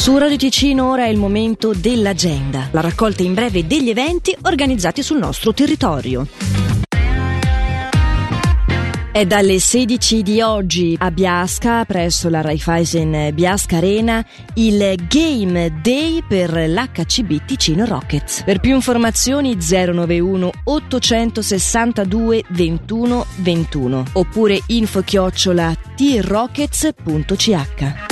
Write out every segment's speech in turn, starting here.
Su Radio Ticino ora è il momento dell'agenda, la raccolta in breve degli eventi organizzati sul nostro territorio. È dalle 16 di oggi a Biasca, presso la Raiffeisen Biasca Arena, il Game Day per l'HCB Ticino Rockets. Per più informazioni 091 862 21 21 oppure info chiocciola trockets.ch.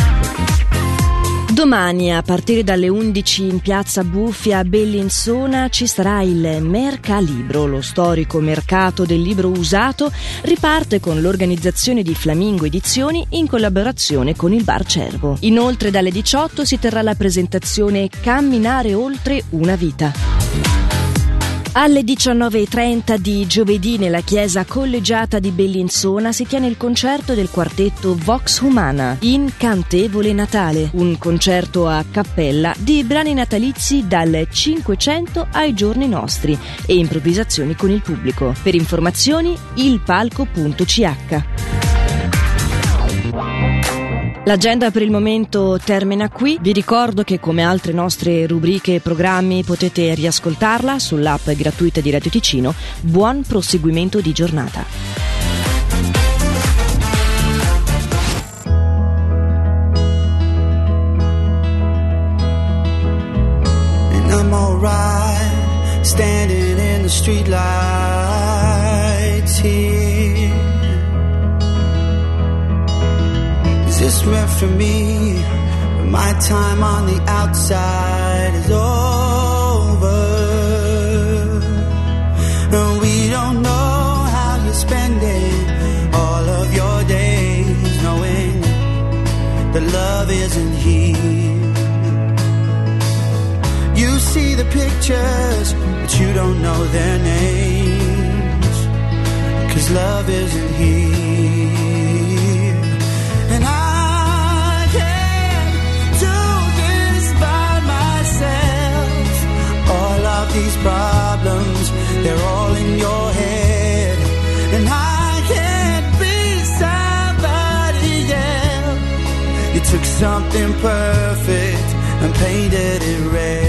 Domani a partire dalle 11 in piazza Buffia a Bellinzona ci sarà il Mercalibro, lo storico mercato del libro usato, riparte con l'organizzazione di Flamingo Edizioni in collaborazione con il Bar Cervo. Inoltre dalle 18 si terrà la presentazione Camminare oltre una vita. Alle 19.30 di giovedì nella chiesa collegiata di Bellinzona si tiene il concerto del quartetto Vox Humana, Incantevole Natale, un concerto a cappella di brani natalizi dal 500 ai giorni nostri e improvvisazioni con il pubblico. Per informazioni ilpalco.ch. L'agenda per il momento termina qui. Vi ricordo che come altre nostre rubriche e programmi potete riascoltarla sull'app gratuita di Radio Ticino. Buon proseguimento di giornata. standing just meant for me. But my time on the outside is over. And we don't know how you're spending all of your days, knowing that love isn't here. You see the pictures, but you don't know their names. Cause love isn't here. Took something perfect and painted it red.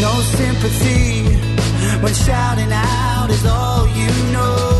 No sympathy when shouting out is all you know.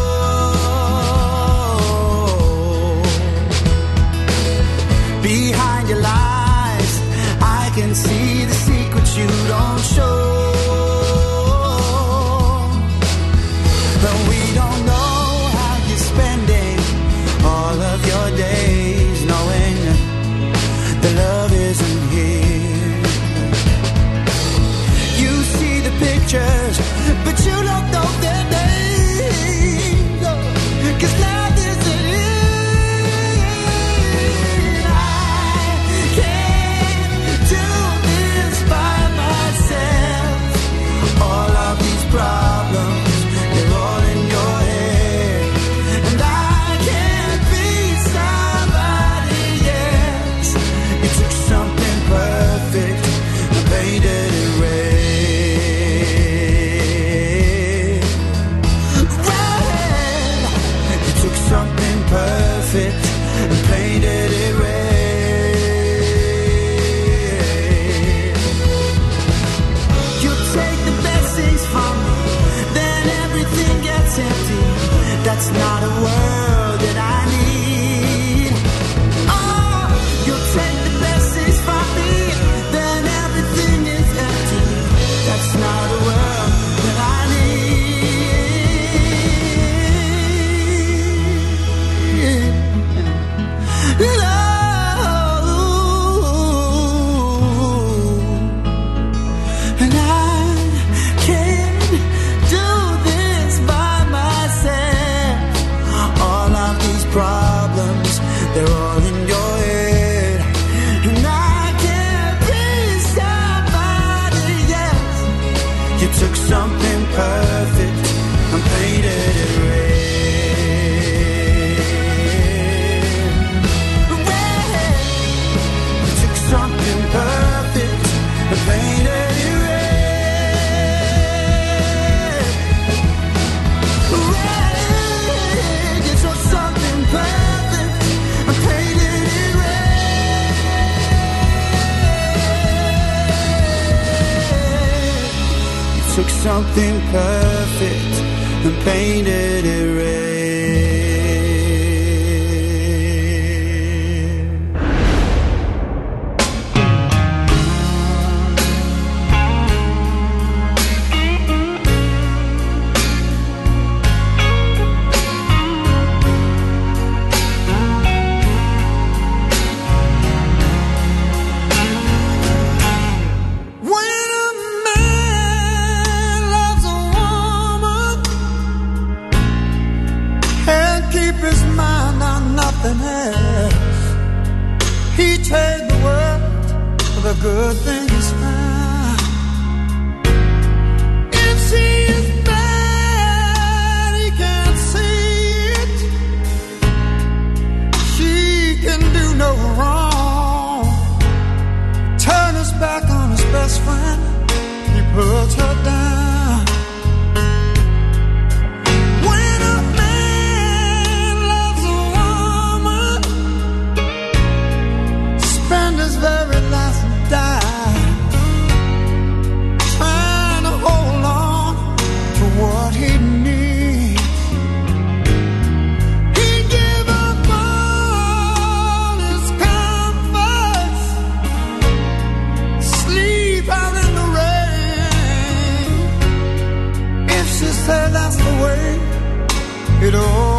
it and painted it red. You take the best things from me, then everything gets empty. That's not a world that I need. keep his mind on nothing else. He trade the world for the good things found. it all